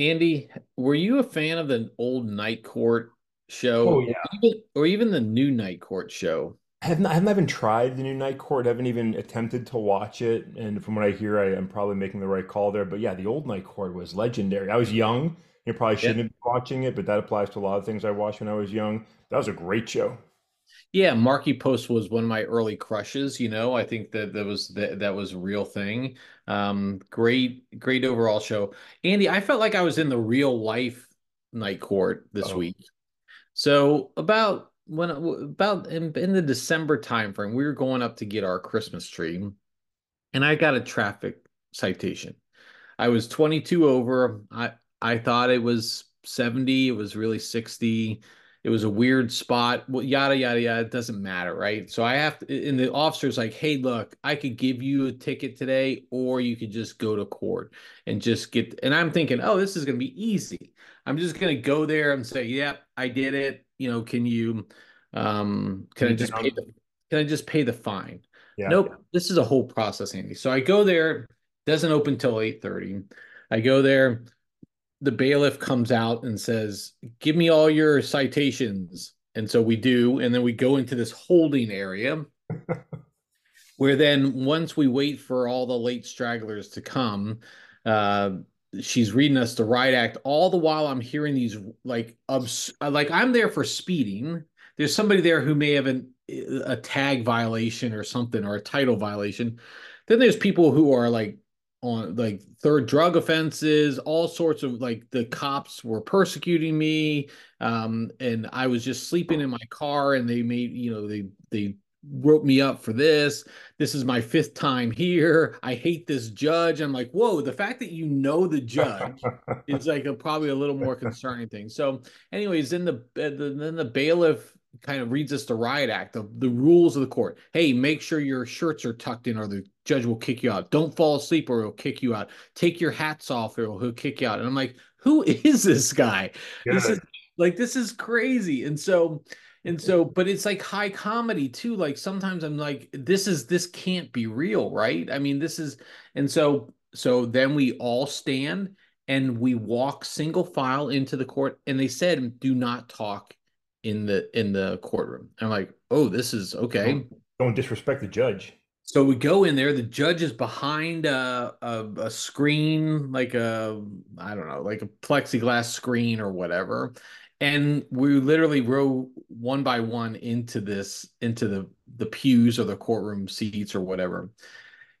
Andy, were you a fan of the old Night Court show, Oh or yeah. even, or even the new Night Court show? I have not, I haven't even tried the new Night Court. I haven't even attempted to watch it. And from what I hear, I am probably making the right call there. But yeah, the old Night Court was legendary. I was young. You probably shouldn't be watching it, but that applies to a lot of things I watched when I was young. That was a great show. Yeah. Markie Post was one of my early crushes. You know, I think that that was that that was a real thing. Um, great, great overall show. Andy, I felt like I was in the real life Night Court this Oh, week. So about when about in, in the December timeframe, we were going up to get our Christmas tree, and I got a traffic citation. I was 22 over. I I thought it was 70. It was really 60. It was a weird spot. Well, yada yada yada. It doesn't matter, right? So I have to, and the officer's like, "Hey, look, I could give you a ticket today, or you could just go to court and just get." And I'm thinking, "Oh, this is gonna be easy. I'm just gonna go there and say, yep, I did it. You know, can you, um, can I just pay the, can I just pay the fine?" Yeah. Nope. This is a whole process, Andy. So I go there doesn't open till 8:30. I go there, the bailiff comes out and says, "Give me all your citations." And so we do, and then we go into this holding area where then once we wait for all the late stragglers to come, uh she's reading us the riot act all the while I'm hearing these like obs- like I'm there for speeding. There's somebody there who may have an, a tag violation or something or a title violation. Then there's people who are like on like third drug offenses, all sorts of like the cops were persecuting me. Um, and I was just sleeping in my car and they made, you know, they they wrote me up for this. This is my fifth time here. I hate this judge. I'm like, whoa, the fact that you know the judge is like a, probably a little more concerning thing. So, anyways, then the, uh, the then the bailiff kind of reads us the riot act, the, the rules of the court. Hey, make sure your shirts are tucked in, or the judge will kick you out. Don't fall asleep, or he'll kick you out. Take your hats off, or he'll kick you out. And I'm like, who is this guy? This is like this is crazy. And so and so, but it's like high comedy too. Like sometimes I'm like, this is this can't be real, right? I mean, this is, and so so then we all stand and we walk single file into the court, and they said, do not talk in the in the courtroom. And I'm like, oh, this is Don't okay. don't disrespect the judge. So we go in there. The judge is behind a, a a screen, like a I don't know, like a plexiglass screen or whatever. And we literally row one by one into this into the the pews or the courtroom seats or whatever.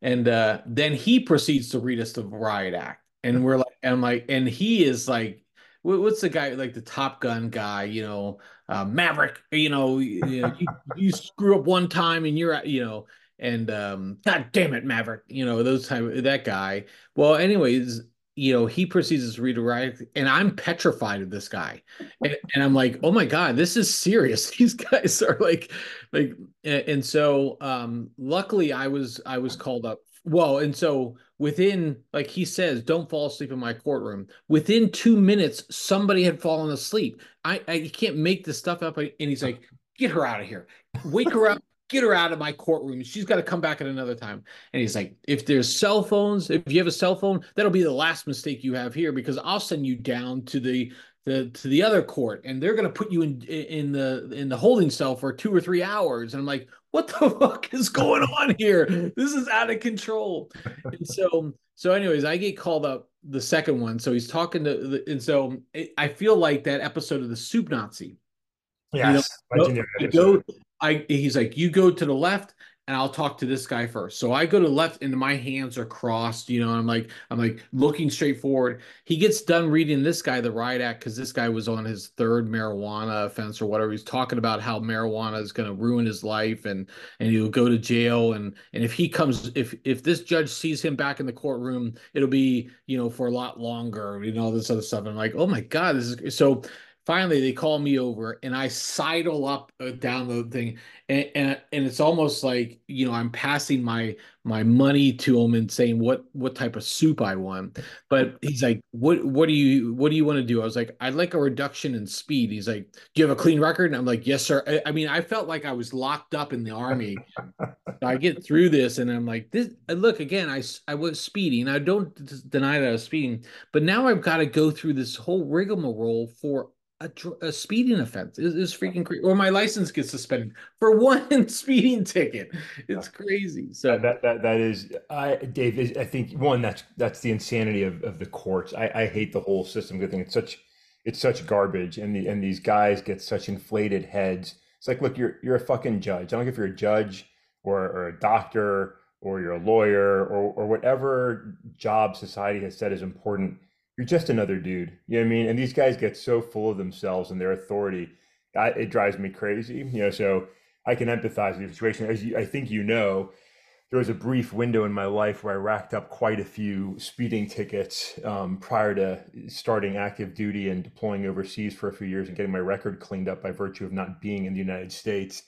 And uh, then he proceeds to read us the riot act, and we're like, and I'm like, and he is like, what's the guy like the Top Gun guy, you know, uh, Maverick, you know, you know, you, you screw up one time and you're, you know, and um, God damn it, Maverick, you know, those type that guy. Well, anyways, you know, he proceeds to read a riot, and I'm petrified of this guy, and, and I'm like, oh my God, this is serious. These guys are like, like and, and so um luckily I was I was called up. Well, and so within like he says, don't fall asleep in my courtroom. Within two minutes, somebody had fallen asleep. I, I can't make this stuff up. And he's like, get her out of here. Wake her up. Get her out of my courtroom. She's got to come back at another time. And he's like, if there's cell phones, if you have a cell phone, that'll be the last mistake you have here because I'll send you down to the the to the other court and they're going to put you in in the in the holding cell for two or three hours. And i'm like what the fuck is going on here? This is out of control. And so so anyways i get called up the second one. So he's talking to the, and so it, i feel like that episode of the soup nazi. You know, Yes, I go, I he's like, you go to the left and I'll talk to this guy first. So I go to left and my hands are crossed, you know, I'm like, I'm like looking straight forward. He gets done reading this guy the riot act because this guy was on his third marijuana offense or whatever. He's talking about how marijuana is going to ruin his life and and he'll go to jail and and if he comes if if this judge sees him back in the courtroom, it'll be, you know, for a lot longer, you know, all this other stuff. I'm like, oh my God, this is so finally they call me over and I sidle up uh, down the thing and, and and it's almost like you know I'm passing my my money to him and saying what what type of soup I want. But he's like what what do you what do you want to do? I was like I'd like a reduction in speed. He's like do you have a clean record? And I'm like yes sir. I, I mean I felt like I was locked up in the army. So I get through this and I'm like this look again I I was speeding. I don't deny that I was speeding but now I've got to go through this whole rigmarole for a, a speeding offense is, is freaking crazy. Or my license gets suspended for one speeding ticket. It's crazy. So that that that is, I Dave. I think one that's that's the insanity of, of the courts. I, I hate the whole system. I think it's such it's such garbage, and the and these guys get such inflated heads. It's like, look, you're you're a fucking judge. I don't care if you're a judge or or a doctor or you're a lawyer or or whatever job society has said is important you're just another dude. You know what I mean? And these guys get so full of themselves and their authority, I, it drives me crazy. You know, so I can empathize with the situation. As you, I think you know, there was a brief window in my life where I racked up quite a few speeding tickets um, prior to starting active duty and deploying overseas for a few years and getting my record cleaned up by virtue of not being in the United States.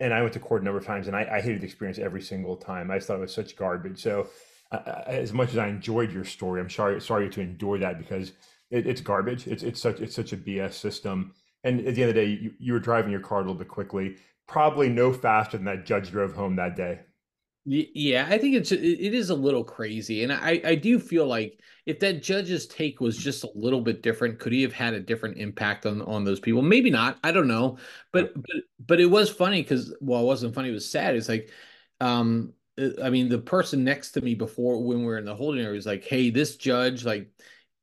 And I went to court a number of times, and I, I hated the experience every single time. I just thought it was such garbage. So as much as I enjoyed your story, I'm sorry sorry to endure that because it, it's garbage. It's it's such it's such a BS system. And at the end of the day, you, you were driving your car a little bit quickly, probably no faster than that judge drove home that day. Yeah, I think it's it is a little crazy, and I I do feel like if that judge's take was just a little bit different, could he have had a different impact on on those people? Maybe not. I don't know, but but but it was funny because well, it wasn't funny. It was sad. It's like um Uh, I mean, the person next to me before when we were in the holding area was like, "Hey, this judge, like,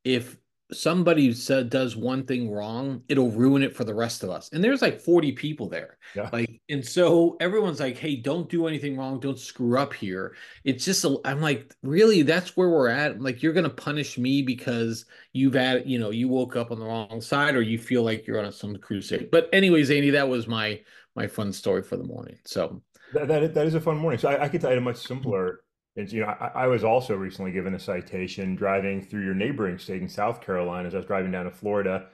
if somebody said does one thing wrong, it'll ruin it for the rest of us." And there's like 40 people there, yeah. like, and so everyone's like, "Hey, don't do anything wrong, don't screw up here." It's just, i am like, really, that's where we're at. Like, you're gonna punish me because you've had, you know, you woke up on the wrong side, or you feel like you're on some crusade. But anyways, Andy, that was my my fun story for the morning. So that, that, that is a fun morning. So I, I could tell you a much simpler. It's, you know, I, I, was also recently given a citation driving through your neighboring state in South Carolina as I was driving down to Florida.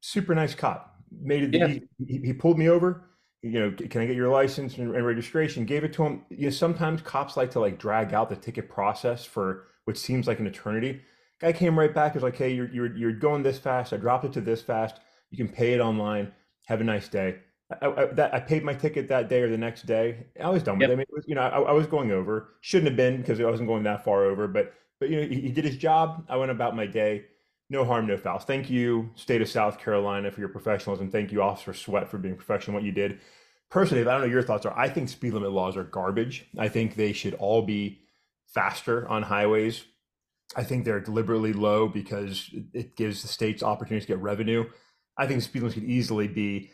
Super nice cop. Made it. Yeah. He, he, pulled me over. You know, can I get your license and, and registration? Gave it to him. You know, sometimes cops like to like drag out the ticket process for what seems like an eternity. Guy came right back. Was like, hey, you're you're you're going this fast. I dropped it to this fast. You can pay it online. Have a nice day I, I, that, I paid my ticket that day or the next day. I was done with yep. it. I mean, it was, you know, I, I, was going over. Shouldn't have been because I wasn't going that far over. But but you know, he, he, did his job. I went about my day. No harm, no fouls. Thank you, state of South Carolina, for your professionalism. Thank you, Officer Sweat, for being professional. What you did. Personally, I don't know your thoughts are. I think speed limit laws are garbage. I think they should all be faster on highways. I think they're deliberately low because it gives the states opportunities to get revenue. I think speed limits could easily be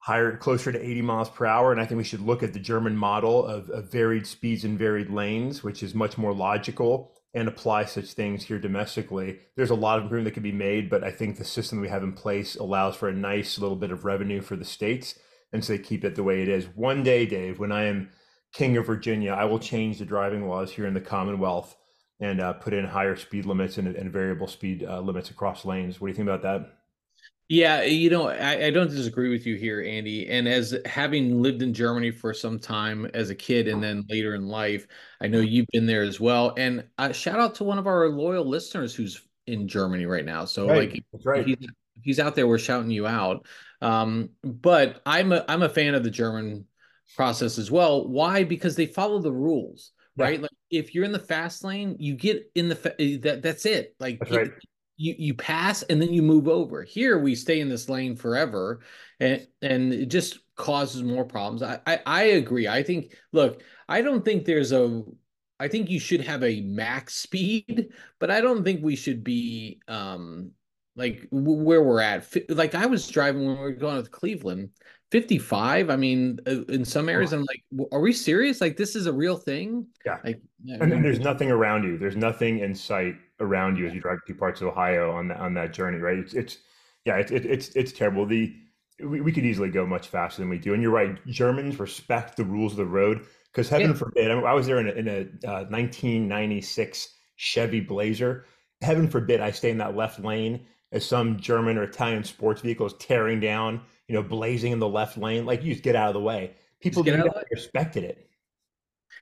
higher, closer to 80 miles per hour. And I think we should look at the German model of, of varied speeds and varied lanes, which is much more logical and apply such things here domestically. There's a lot of improvement that could be made, but I think the system we have in place allows for a nice little bit of revenue for the states. And so they keep it the way it is. One day, Dave, when I am king of Virginia, I will change the driving laws here in the Commonwealth and uh, put in higher speed limits and, and variable speed uh, limits across lanes. What do you think about that? Yeah, you know, I, I, don't disagree with you here, Andy. And as having lived in Germany for some time as a kid and then later in life, I know you've been there as well. And uh, shout out to one of our loyal listeners who's in Germany right now. So right. like, right. He's, he's out there, we're shouting you out. Um, but I'm a I'm a fan of the German process as well. Why? Because they follow the rules, right? Like if you're in the fast lane, you get in the fa- that that's it. Like that's right you you pass and then you move over. Here we stay in this lane forever, and and it just causes more problems. I, I, I agree. I think look, I don't think there's a I think you should have a max speed, but I don't think we should be um like where we're at. Like I was driving when we were going to Cleveland, 55. I mean, uh, in some areas, I'm like, are we serious? Like this is a real thing? Yeah. Like, and, and there's nothing around you. There's nothing in sight around you as you drive through parts of Ohio on that on that journey, right? It's it's yeah, it's it, it's it's terrible. The we, we could easily go much faster than we do, and you're right. Germans respect the rules of the road because heaven yeah. forbid. I, mean, I, was there in a, in a uh, 1996 Chevy Blazer. Heaven forbid I stay in that left lane as some German or Italian sports vehicle is tearing down, you know, blazing in the left lane. Like you just get out of the way. People get respected it.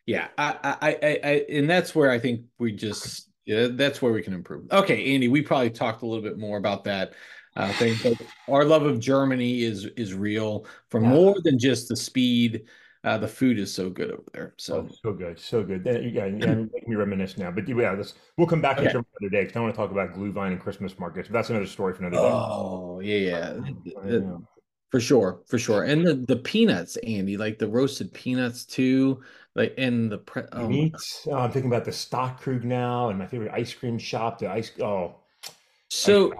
Yeah, I, I, I, I, and that's where I think we just, yeah, that's where we can improve. Okay, Andy, we probably talked a little bit more about that uh, thing, but our love of Germany is is real for yeah. more than just the speed uh, the food is so good over there. So oh, so good, so good. Yeah, yeah, make me reminisce now. But yeah, this we'll come back okay. to Germany another day because I want to talk about Glühwein and Christmas markets. But that's another story for another day. Oh yeah, yeah. for sure, for sure. And the the peanuts, Andy, like the roasted peanuts too. Like and the pre- oh, meats. Oh, I'm thinking about the stock Stockkrug now, and my favorite ice cream shop. The ice. Oh, so.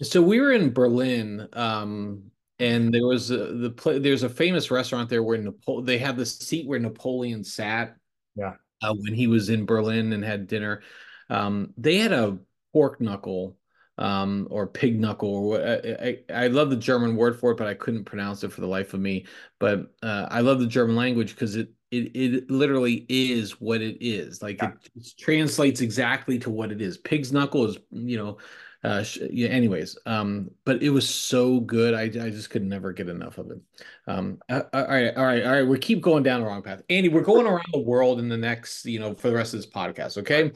So we were in Berlin um, and there was a, the there's a famous restaurant there where Napo- they have the seat where Napoleon sat. Yeah. Uh, when he was in Berlin and had dinner, um, they had a pork knuckle um, or pig knuckle or what. I, I, I, love the German word for it, but I couldn't pronounce it for the life of me. But uh, I love the German language because it, it it literally is what it is. Like yeah. it, it translates exactly to what it is. Pig's knuckle is you know uh yeah anyways um but it was so good i i just could never get enough of it um all right all right all right we keep going down the wrong path andy we're going around the world in the next you know for the rest of this podcast okay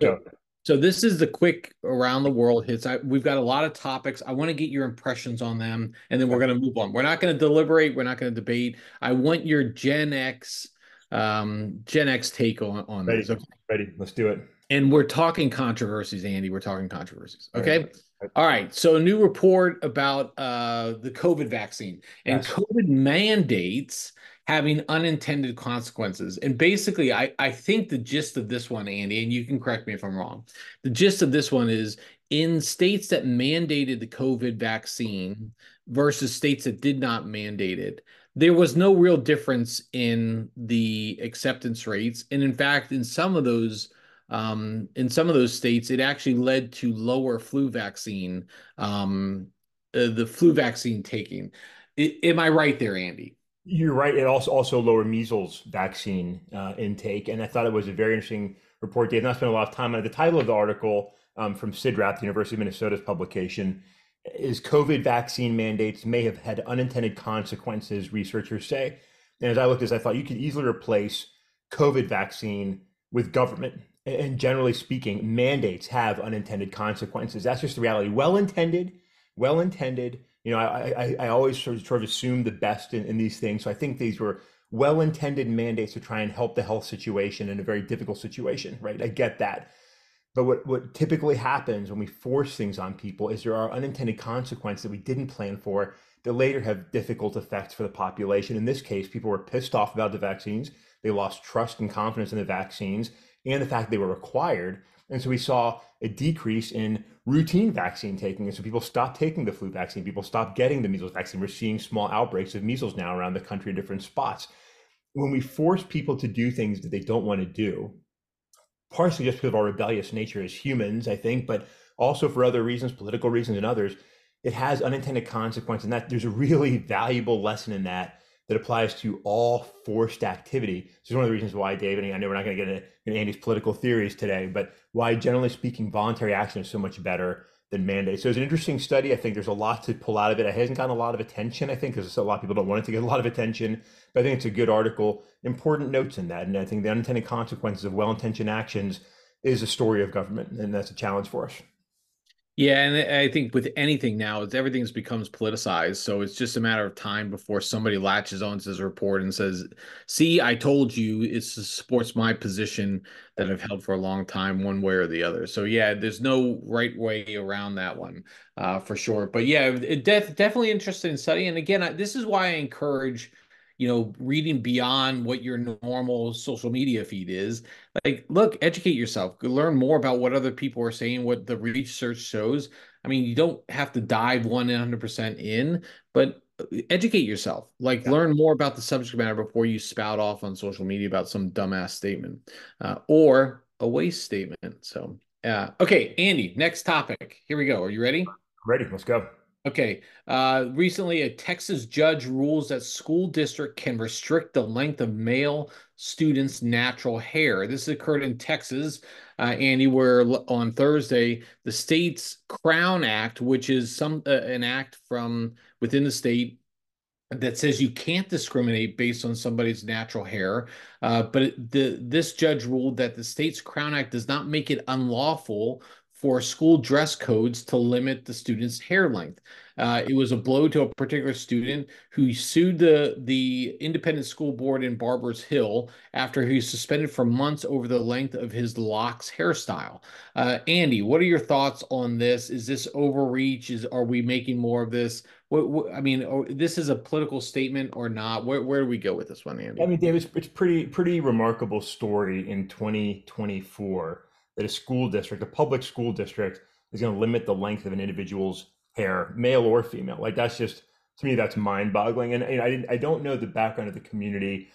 so, so this is the quick around the world hits I, we've got a lot of topics i want to get your impressions on them and then we're going to move on we're not going to deliberate we're not going to debate i want your gen x um gen x take on on ready, this okay? ready let's do it and we're talking controversies, Andy. We're talking controversies. Okay. All right. So a new report about uh, the COVID vaccine and yes. COVID mandates having unintended consequences. And basically, I, I think the gist of this one, Andy, and you can correct me if I'm wrong. The gist of this one is in states that mandated the COVID vaccine versus states that did not mandate it, there was no real difference in the acceptance rates. And in fact, in some of those um, in some of those states, it actually led to lower flu vaccine, um, uh, the flu vaccine taking. I, am I right there, Andy? You're right. It also also lower measles vaccine uh, intake, and I thought it was a very interesting report. Dave, not spent a lot of time on it. The title of the article um, from CIDRAP, the University of Minnesota's publication, is COVID vaccine mandates may have had unintended consequences. Researchers say, and as I looked at this, I thought you could easily replace COVID vaccine with government and generally speaking, mandates have unintended consequences. That's just the reality. Well intended, well intended. You know, I, I, I always sort of, sort of assume the best in, in these things. So I think these were well intended mandates to try and help the health situation in a very difficult situation, right? I get that. But what, what typically happens when we force things on people is there are unintended consequences that we didn't plan for that later have difficult effects for the population. In this case, people were pissed off about the vaccines. They lost trust and confidence in the vaccines and the fact they were required. And so we saw a decrease in routine vaccine taking. And so people stopped taking the flu vaccine, people stopped getting the measles vaccine. We're seeing small outbreaks of measles now around the country in different spots. When we force people to do things that they don't want to do, partially just because of our rebellious nature as humans, I think, but also for other reasons, political reasons and others, it has unintended consequences. And that there's a really valuable lesson in that that applies to all forced activity. This is one of the reasons why, David, and I know we're not going to get into, Andy's political theories today, but why, generally speaking, voluntary action is so much better than mandate. So it's an interesting study. I think there's a lot to pull out of it. It hasn't gotten a lot of attention, I think, because a lot of people don't want it to get a lot of attention. But I think it's a good article. Important notes in that. And I think the unintended consequences of well intentioned actions is a story of government. And that's a challenge for us. Yeah, and I think with anything now, it's everything's becomes politicized. So it's just a matter of time before somebody latches onto this report and says, "See, I told you." It supports my position that I've held for a long time, one way or the other. So yeah, there's no right way around that one, uh, for sure. But yeah, it def- definitely interested in study. And again, I, this is why I encourage you know, reading beyond what your normal social media feed is. Like, look, educate yourself, learn more about what other people are saying, what the research shows. I mean, you don't have to dive 100% in, but educate yourself. Like, yeah. learn more about the subject matter before you spout off on social media about some dumbass statement uh, or a waste statement. So, uh, okay, Andy, next topic. Here we go. Are you ready? Ready. Let's go. Okay. Uh, recently, a Texas judge rules that school district can restrict the length of male students' natural hair. This occurred in Texas, uh, Andy, where on Thursday, the state's Crown Act, which is some uh, an act from within the state that says you can't discriminate based on somebody's natural hair. Uh, but the this judge ruled that the state's Crown Act does not make it unlawful for school dress codes to limit the student's hair length. Uh, it was a blow to a particular student who sued the, the independent school board in Barbers Hill after he was suspended for months over the length of his locks hairstyle. Uh, Andy, what are your thoughts on this? Is this overreach? Is are we making more of this? What, what I mean, oh, this is a political statement or not? Where where do we go with this one, Andy? I mean, David, it's pretty pretty remarkable story in 2024 that a school district, a public school district, is going to limit the length of an individual's hair, male or female. Like that's just to me, that's mind-boggling. And, and I I don't know the background of the community.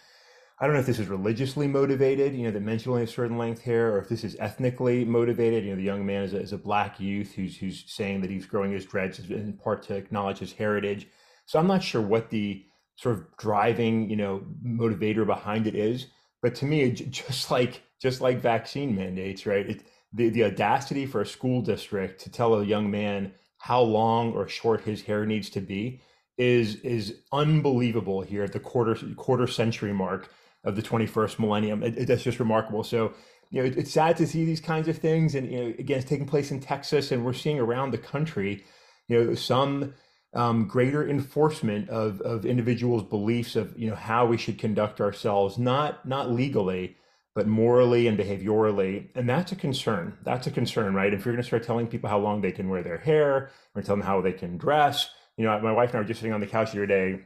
I don't know if this is religiously motivated, you know, that men should only have certain length hair, or if this is ethnically motivated. You know, the young man is a, is a black youth who's who's saying that he's growing his dreads in part to acknowledge his heritage. So I'm not sure what the sort of driving, you know, motivator behind it is. But to me, just like just like vaccine mandates, right? It, the the audacity for a school district to tell a young man how long or short his hair needs to be is is unbelievable here at the quarter quarter century mark of the 21st millennium. It, it, that's just remarkable. So you know, it, it's sad to see these kinds of things, and you know, again, it's taking place in Texas, and we're seeing around the country, you know, some um, greater enforcement of of individuals' beliefs of you know how we should conduct ourselves, not not legally, but morally and behaviorally. And that's a concern. That's a concern, right? If you're going to start telling people how long they can wear their hair or tell them how they can dress, you know, my wife and I were just sitting on the couch the other day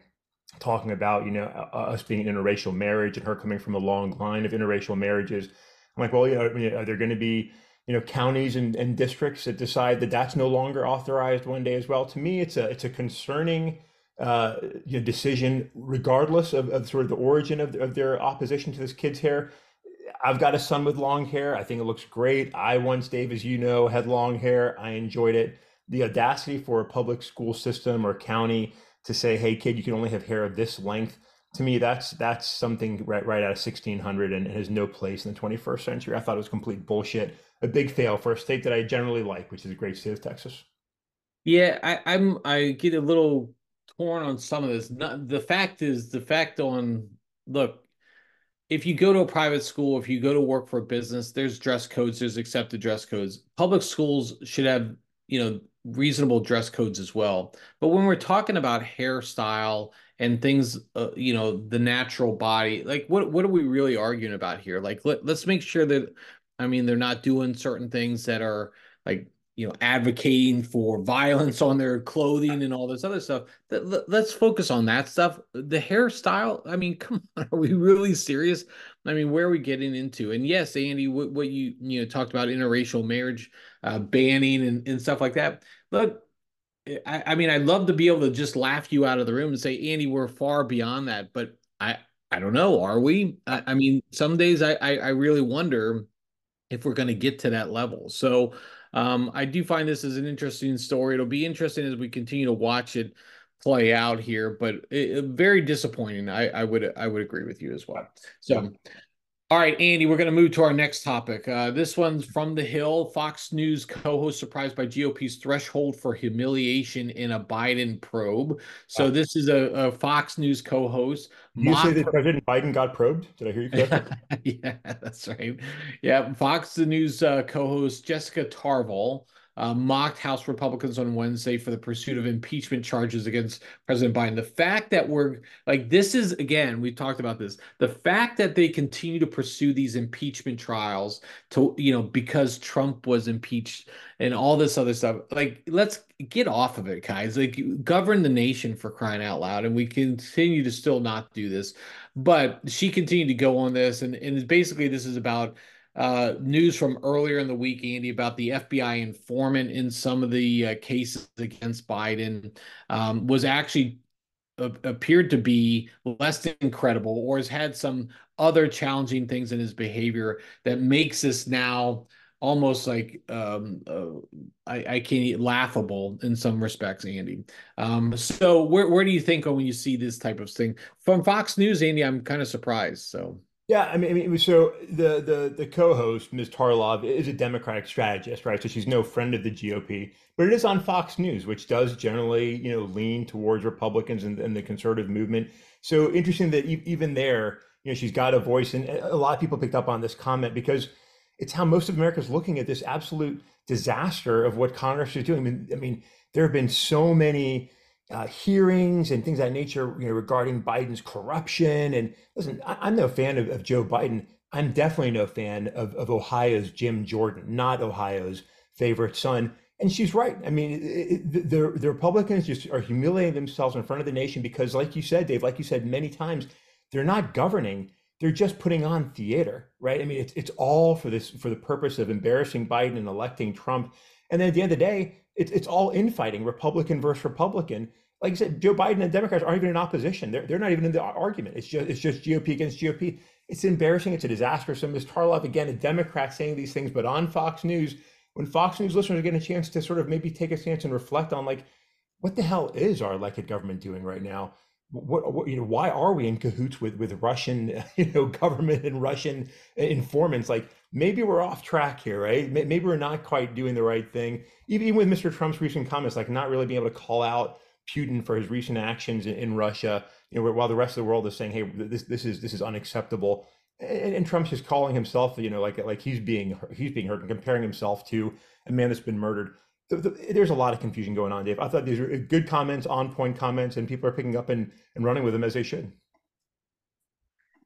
talking about, you know, us being an interracial marriage and her coming from a long line of interracial marriages. I'm like, well, you know, are there going to be, you know, counties and, and districts that decide that that's no longer authorized one day as well? To me, it's a it's a concerning uh, you know, decision, regardless of, of sort of the origin of, of their opposition to this kid's hair. I've got a son with long hair. I think it looks great. I once, Dave, as you know, had long hair. I enjoyed it. The audacity for a public school system or county to say, "Hey, kid, you can only have hair of this length." To me, that's that's something right right out of 1600 and it has no place in the 21st century. I thought it was complete bullshit. A big fail for a state that I generally like, which is a great state of Texas. Yeah, I, I'm I get a little torn on some of this. Not, the fact is, the fact on look, if you go to a private school, if you go to work for a business, there's dress codes, there's accepted dress codes. Public schools should have, you know, reasonable dress codes as well. But when we're talking about hairstyle and things, uh, you know, the natural body, like what what are we really arguing about here? Like let, let's make sure that I mean they're not doing certain things that are like you know advocating for violence on their clothing and all this other stuff. Let's focus on that stuff. The hairstyle i mean come on are we really serious? I mean where are we getting into? And yes andy what, you you know talked about interracial marriage uh, banning and, and stuff like that. Look I, I mean i'd love to be able to just laugh you out of the room and say andy we're far beyond that but i i don't know. Are we? I, I mean some days I, I i really wonder if we're going to get to that level so um, I do find this as an interesting story. It'll be interesting as we continue to watch it play out here, but it, very disappointing. I, I would I would agree with you as well. So all right, Andy, we're going to move to our next topic. Uh, this one's from the Hill. Fox News co-host surprised by GOP's threshold for humiliation in a Biden probe. So this is a, a, Fox News co-host. You say that President Biden got probed? Did I hear you correctly? yeah, that's right. Yeah, Fox News uh, co-host Jessica Tarlov uh, mocked House Republicans on Wednesday for the pursuit of impeachment charges against President Biden. The fact that we're like, this is again, we talked about this. The fact that they continue to pursue these impeachment trials to, you know, because Trump was impeached and all this other stuff, like, let's get off of it, guys. Like, govern the nation for crying out loud. And we continue to still not do this. But she continued to go on this. And, and basically, this is about uh, news from earlier in the week, Andy, about the FBI informant in some of the uh, cases against Biden um, was actually appeared to be less than credible or has had some other challenging things in his behavior that makes this now almost like um, uh, I, I can't laughable in some respects, Andy. Um, so where where do you think when you see this type of thing from Fox News, Andy? I'm kind of surprised. So. Yeah, I mean, I mean, so the the the co-host, Ms. Tarlov, is a Democratic strategist, right? So she's no friend of the GOP, but it is on Fox News, which does generally, you know, lean towards Republicans and, and the conservative movement. So interesting that even there, you know, she's got a voice, and a lot of people picked up on this comment because it's how most of America is looking at this absolute disaster of what Congress is doing. I mean, I mean there have been so many uh, hearings and things of that nature, you know, regarding Biden's corruption. And listen, I, am no fan of, of, Joe Biden. I'm definitely no fan of, of Ohio's Jim Jordan, not Ohio's favorite son. And she's right. I mean, it, it, the the Republicans just are humiliating themselves in front of the nation because, like you said, Dave, like you said many times, they're not governing they're just putting on theater, right? I mean, it's it's all for this for the purpose of embarrassing Biden and electing Trump. And then at the end of the day, it's it's all infighting, Republican versus Republican. Like I said, Joe Biden and Democrats aren't even in opposition. They're they're not even in the argument. It's just it's just GOP against GOP. It's embarrassing. It's a disaster. So Ms. Tarlov, again, a Democrat saying these things, but on Fox News, when Fox News listeners getting a chance to sort of maybe take a stance and reflect on like, what the hell is our elected government doing right now? what, what, you know why are we in cahoots with with Russian you know government and Russian informants like maybe we're off track here right maybe we're not quite doing the right thing even, with Mr. Trump's recent comments like not really being able to call out Putin for his recent actions in, in Russia you know while the rest of the world is saying hey this this is this is unacceptable and, and Trump's just calling himself you know like like he's being he's being hurt and comparing himself to a man that's been murdered the, the, there's a lot of confusion going on, Dave. I thought these were uh, good comments, on point comments, and people are picking up and, and running with them as they should.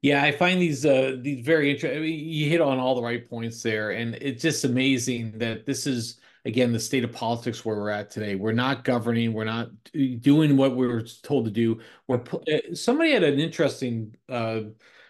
Yeah, I find these uh, these very interesting. Mean, you hit on all the right points there, and it's just amazing that this is again the state of politics where we're at today. We're not governing. We're not doing what we were told to do. We're uh, somebody had an interesting uh,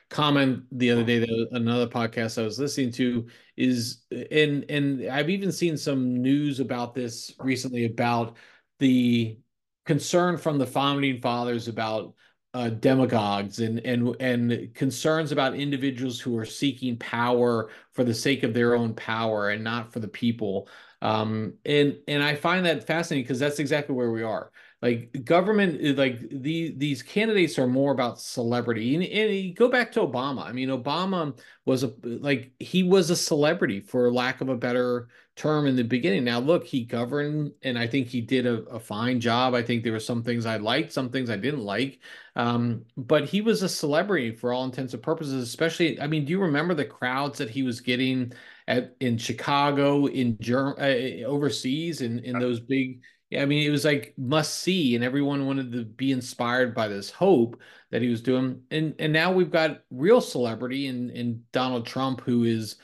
comment the other day that another podcast I was listening to is and and I've even seen some news about this recently about the concern from the founding fathers about uh, demagogues and and and concerns about individuals who are seeking power for the sake of their own power and not for the people. Um, and and I find that fascinating because that's exactly where we are like government eh, like the these candidates are more about celebrity. And, and go back to obama. I mean obama was a like he was a celebrity for lack of a better term in the beginning. Now look he governed and i think he did a, a fine job. I think there were some things i liked some things i didn't like. Um, but he was a celebrity for all intents and purposes especially i mean do you remember the crowds that he was getting at in chicago in Germ- uh, overseas in in those big yeah, I mean, it was like must see, and everyone wanted to be inspired by this hope that he was doing. And and now we've got real celebrity in in Donald Trump, who is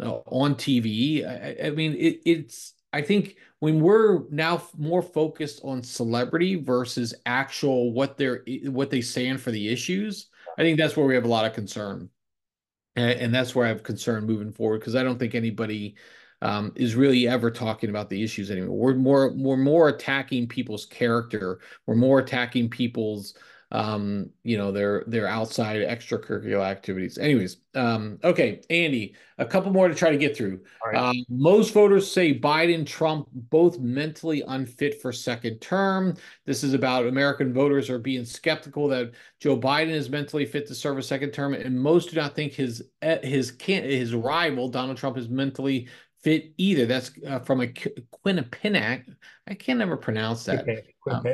uh, on TV. I, I mean, it, it's. I think when we're now more focused on celebrity versus actual what they're what they stand for the issues, I think that's where we have a lot of concern, and, and that's where I have concern moving forward because I don't think anybody um, is really ever talking about the issues anymore. We're more we're more attacking people's character. We're more attacking people's um, you know, their their outside extracurricular activities. Anyways, um, okay, Andy, a couple more to try to get through. Right. Um, most voters say Biden, Trump, both mentally unfit for second term. This is about American voters are being skeptical that Joe Biden is mentally fit to serve a second term, and most do not think his eh, his can his rival Donald Trump is mentally fit either. That's uh, from a Quinnipiac. I can't never pronounce that. Um,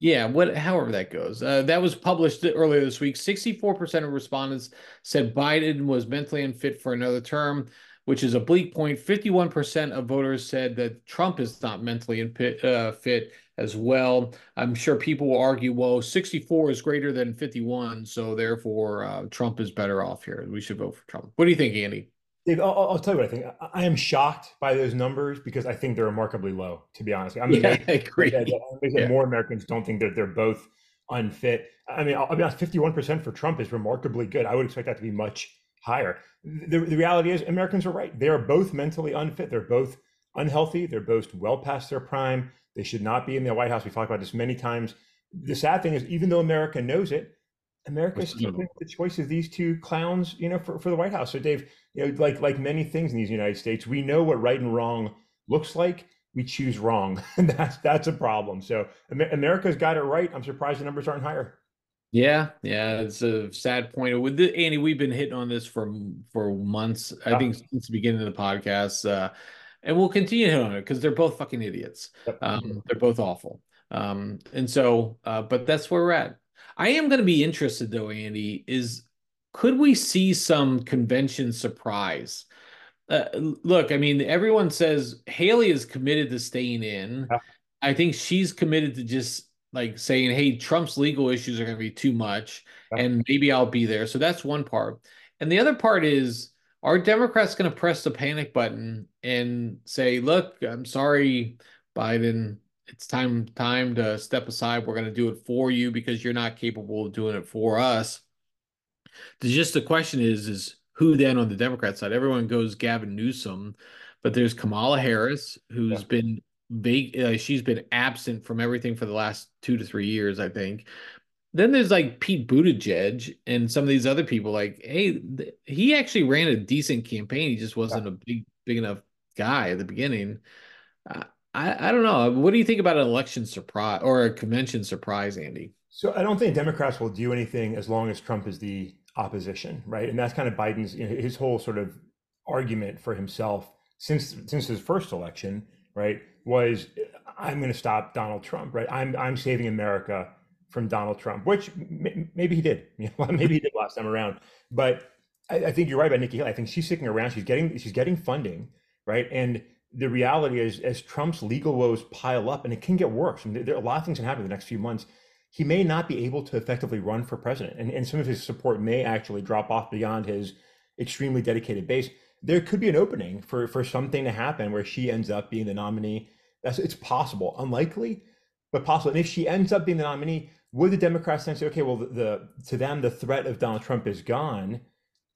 yeah, what, however that goes. Uh, that was published earlier this week. 64% of respondents said Biden was mentally unfit for another term, which is a bleak point. 51% of voters said that Trump is not mentally unfit, uh, fit as well. I'm sure people will argue, well, 64 is greater than 51, so therefore uh, Trump is better off here. We should vote for Trump. What do you think, Andy? Dave, I'll, I'll, tell you what I think. I, I, am shocked by those numbers because I think they're remarkably low. To be honest, I'm yeah, I agree. That, yeah. more Americans don't think that they're both unfit. I mean, I'll, I'll be honest. 51% for Trump is remarkably good. I would expect that to be much higher. The, the reality is, Americans are right. They are both mentally unfit. They're both unhealthy. They're both well past their prime. They should not be in the White House. We've talked about this many times. The sad thing is, even though America knows it, America is keeping the choice of these two clowns, you know, for, for the White House. So, Dave, you know, like like many things in these United States, we know what right and wrong looks like. We choose wrong, and that's that's a problem. So, America's got it right. I'm surprised the numbers aren't higher. Yeah, yeah, it's a sad point. With the, Andy, we've been hitting on this for for months. I think since the beginning of the podcast, uh, and we'll continue to hit on it because they're both fucking idiots. Um, they're both awful. Um, and so, uh, but that's where we're at. I am going to be interested though, Andy, is could we see some convention surprise? Uh, look, I mean, everyone says Haley is committed to staying in. Yeah. I think she's committed to just like saying, "Hey, Trump's legal issues are going to be too much, yeah. and maybe I'll be there." So that's one part, and the other part is, are Democrats going to press the panic button and say, "Look, I'm sorry, Biden, it's time time to step aside. We're going to do it for you because you're not capable of doing it for us. The, just the question is is who then on the Democrat side? Everyone goes Gavin Newsom, but there's Kamala Harris who's yeah. been big. Uh, she's been absent from everything for the last two to three years, I think. Then there's like Pete Buttigieg and some of these other people. Like, hey, th- he actually ran a decent campaign. He just wasn't yeah. a big big enough guy at the beginning. Uh, I, I don't know. What do you think about an election surprise or a convention surprise, Andy? So I don't think Democrats will do anything as long as Trump is the opposition, right? And that's kind of Biden's you know, his whole sort of argument for himself since since his first election, right? Was I'm going to stop Donald Trump, right? I'm I'm saving America from Donald Trump, which maybe he did, you know, maybe he did last time around. But I, I think you're right about Nikki Haley. I think she's sticking around. She's getting she's getting funding, right? And the reality is, as Trump's legal woes pile up, and it can get worse, I and there are a lot of things can happen in the next few months, he may not be able to effectively run for president. And, and some of his support may actually drop off beyond his extremely dedicated base. There could be an opening for, for something to happen where she ends up being the nominee. That's it's possible, unlikely, but possible. And if she ends up being the nominee, would the Democrats then say, okay, well, the, the to them the threat of Donald Trump is gone?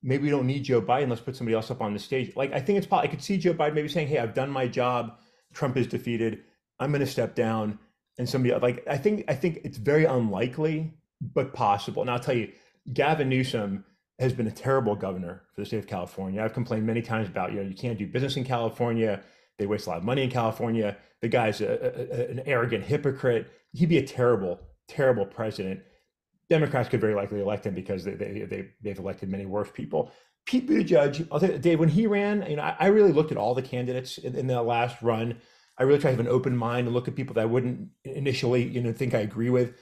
Maybe we don't need Joe Biden. Let's put somebody else up on the stage. Like I think it's possible. I could see Joe Biden maybe saying, "Hey, I've done my job. Trump is defeated. I'm going to step down." And somebody like I think I think it's very unlikely, but possible. And I'll tell you, Gavin Newsom has been a terrible governor for the state of California. I've complained many times about you know you can't do business in California. They waste a lot of money in California. The guy's a, a, an arrogant hypocrite. He'd be a terrible, terrible president. Democrats could very likely elect him because they, they, they, they've elected many worse people. Pete Buttigieg, I'll tell you, Dave, when he ran, you know, I, I really looked at all the candidates in, in, the last run. I really try to have an open mind and look at people that I wouldn't initially, you know, think I agree with.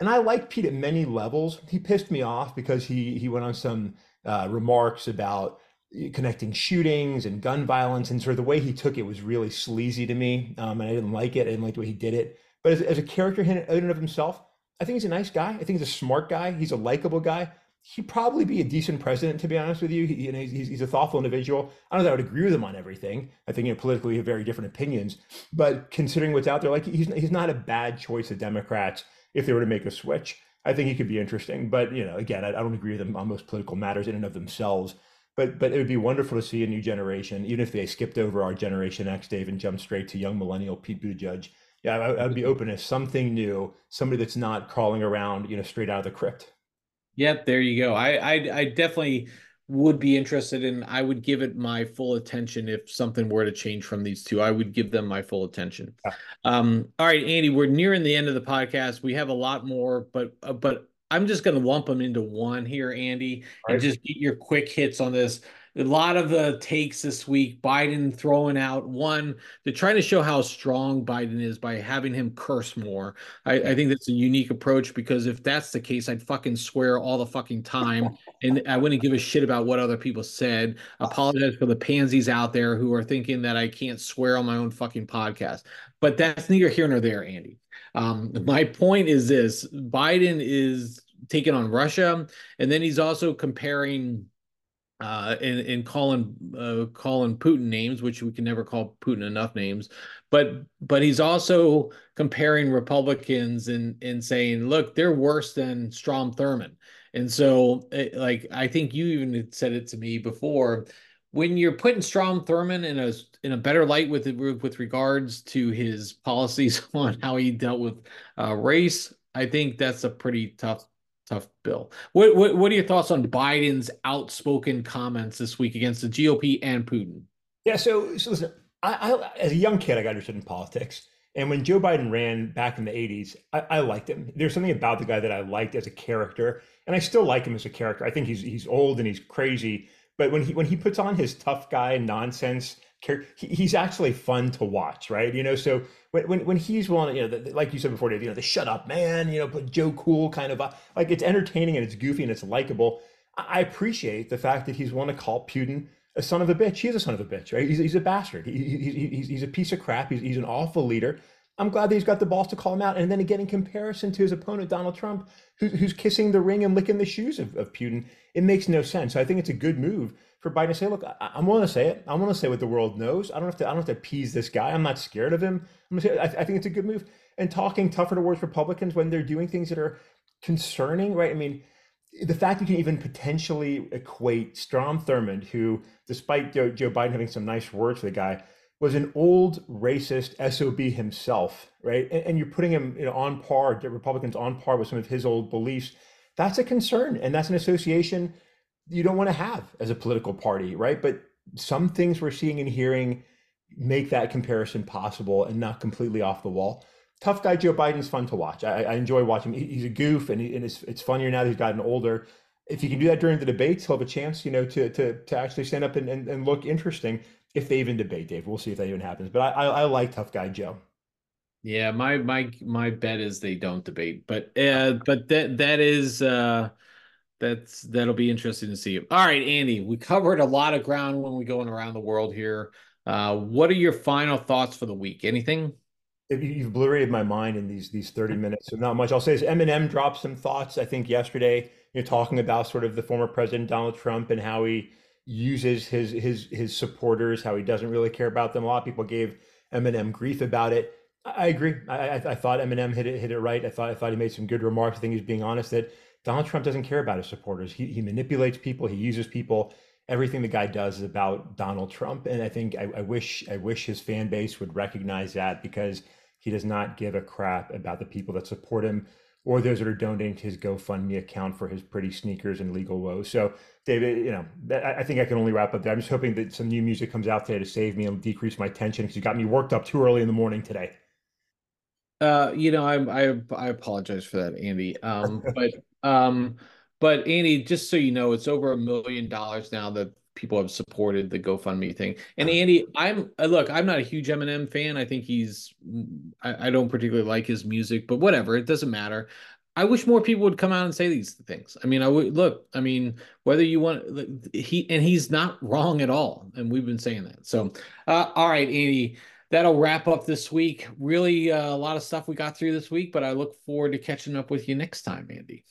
And I like Pete at many levels. He pissed me off because he he went on some uh, remarks about connecting shootings and gun violence, and sort of the way he took it was really sleazy to me, um, and I didn't like it. I didn't like the way he did it. But as, as a character in and of himself, I think he's a nice guy. I think he's a smart guy. He's a likable guy. He'd probably be a decent president, to be honest with you. He, you know, he's, he's a thoughtful individual. I don't know that I would agree with him on everything. I think you know, politically we have very different opinions. But considering what's out there, like he's he's not a bad choice of Democrats if they were to make a switch. I think he could be interesting. But you know, again, I, I don't agree with him on most political matters in and of themselves. But but it would be wonderful to see a new generation, even if they skipped over our Generation X, Dave, and jumped straight to young millennial Pete Buttigieg yeah, I, would be open to something new, somebody that's not crawling around, you know, straight out of the crypt. Yep, there you go. I, I, I definitely would be interested in. I would give it my full attention if something were to change from these two. I would give them my full attention. Yeah. Um, all right, Andy, we're nearing the end of the podcast. We have a lot more, but uh, but I'm just going to lump them into one here, Andy, and just get your quick hits on this a lot of the takes this week, Biden throwing out one, they're trying to show how strong Biden is by having him curse more. I, I, think that's a unique approach because if that's the case, I'd fucking swear all the fucking time and I wouldn't give a shit about what other people said. Apologize for the pansies out there who are thinking that I can't swear on my own fucking podcast. But that's neither here nor there, Andy. Um, my point is this Biden is taking on Russia, and then he's also comparing uh, and, and calling uh, calling Putin names, which we can never call Putin enough names, but but he's also comparing Republicans and and saying, look, they're worse than Strom Thurmond, and so it, like I think you even said it to me before, when you're putting Strom Thurmond in a in a better light with with regards to his policies on how he dealt with uh, race, I think that's a pretty tough tough bill. What, what what are your thoughts on Biden's outspoken comments this week against the GOP and Putin? Yeah, so so listen, I, I as a young kid, I got interested in politics. And when Joe Biden ran back in the 80s, I, I, liked him. There's something about the guy that I liked as a character, and I still like him as a character. I think he's he's old and he's crazy, but when he when he puts on his tough guy nonsense, he's actually fun to watch, right? You know, so when when, when he's willing, you know, the, like you said before, Dave, you know, the shut up man, you know, but Joe Cool kind of uh, like it's entertaining and it's goofy and it's likable. I appreciate the fact that he's willing to call Putin a son of a bitch. He is a son of a bitch, right? He's, he's a bastard. He, he, he's, he's a piece of crap. He's, he's an awful leader. I'm glad that he's got the balls to call him out. And then again, in comparison to his opponent, Donald Trump, who, who's kissing the ring and licking the shoes of, of Putin, it makes no sense. So I think it's a good move for Biden to say, look, I, am willing to say it. I'm willing to say what the world knows. I don't have to, I don't have to appease this guy. I'm not scared of him. I'm gonna say, I, I think it's a good move. And talking tougher towards Republicans when they're doing things that are concerning, right? I mean, the fact you can even potentially equate Strom Thurmond, who, despite Joe, Joe, Biden having some nice words for the guy, was an old racist SOB himself, right? And, and you're putting him you know, on par, the Republicans on par with some of his old beliefs. That's a concern. And that's an association you don't want to have as a political party, right? But some things we're seeing and hearing make that comparison possible and not completely off the wall tough guy Joe Biden's fun to watch. I, I enjoy watching. Him. He's a goof, and, he, and it's it's funnier now that he's gotten older. If he can do that during the debates, he'll have a chance, you know, to to to actually stand up and, and, and look interesting. If they even debate, Dave, we'll see if that even happens. But I, I, I like tough guy Joe. Yeah, my my my bet is they don't debate, but uh, but that that is uh, that's that'll be interesting to see. All right, Andy, we covered a lot of ground when we going around the world here. Uh, what are your final thoughts for the week? Anything? you've obliterated my mind in these these 30 minutes so not much i'll say is eminem dropped some thoughts i think yesterday you know talking about sort of the former president donald trump and how he uses his his his supporters how he doesn't really care about them. A lot of people gave eminem grief about it. I agree. I i, I thought eminem hit it hit it right. I thought i thought he made some good remarks. I think he's being honest that donald trump doesn't care about his supporters. He, he manipulates people. He uses people. Everything the guy does is about donald trump. And i think I, I wish i wish his fan base would recognize that because he does not give a crap about the people that support him or those that are donating to his GoFundMe account for his pretty sneakers and legal woes. So, David, you know, I think I can only wrap up there. I'm just hoping that some new music comes out today to save me and decrease my tension because you got me worked up too early in the morning today. Uh, you know, I I I apologize for that, Andy. Um, but um, but Andy, just so you know, it's over a million dollars now that people have supported the GoFundMe thing. And Andy, I'm uh, look, I'm not a huge Eminem fan. I think he's I, I, don't particularly like his music, but whatever, it doesn't matter. I wish more people would come out and say these things. I mean, I would look, I mean, whether you want he and he's not wrong at all. And we've been saying that. So uh, all right, Andy. That'll wrap up this week. Really uh, a lot of stuff we got through this week, but I look forward to catching up with you next time, Andy.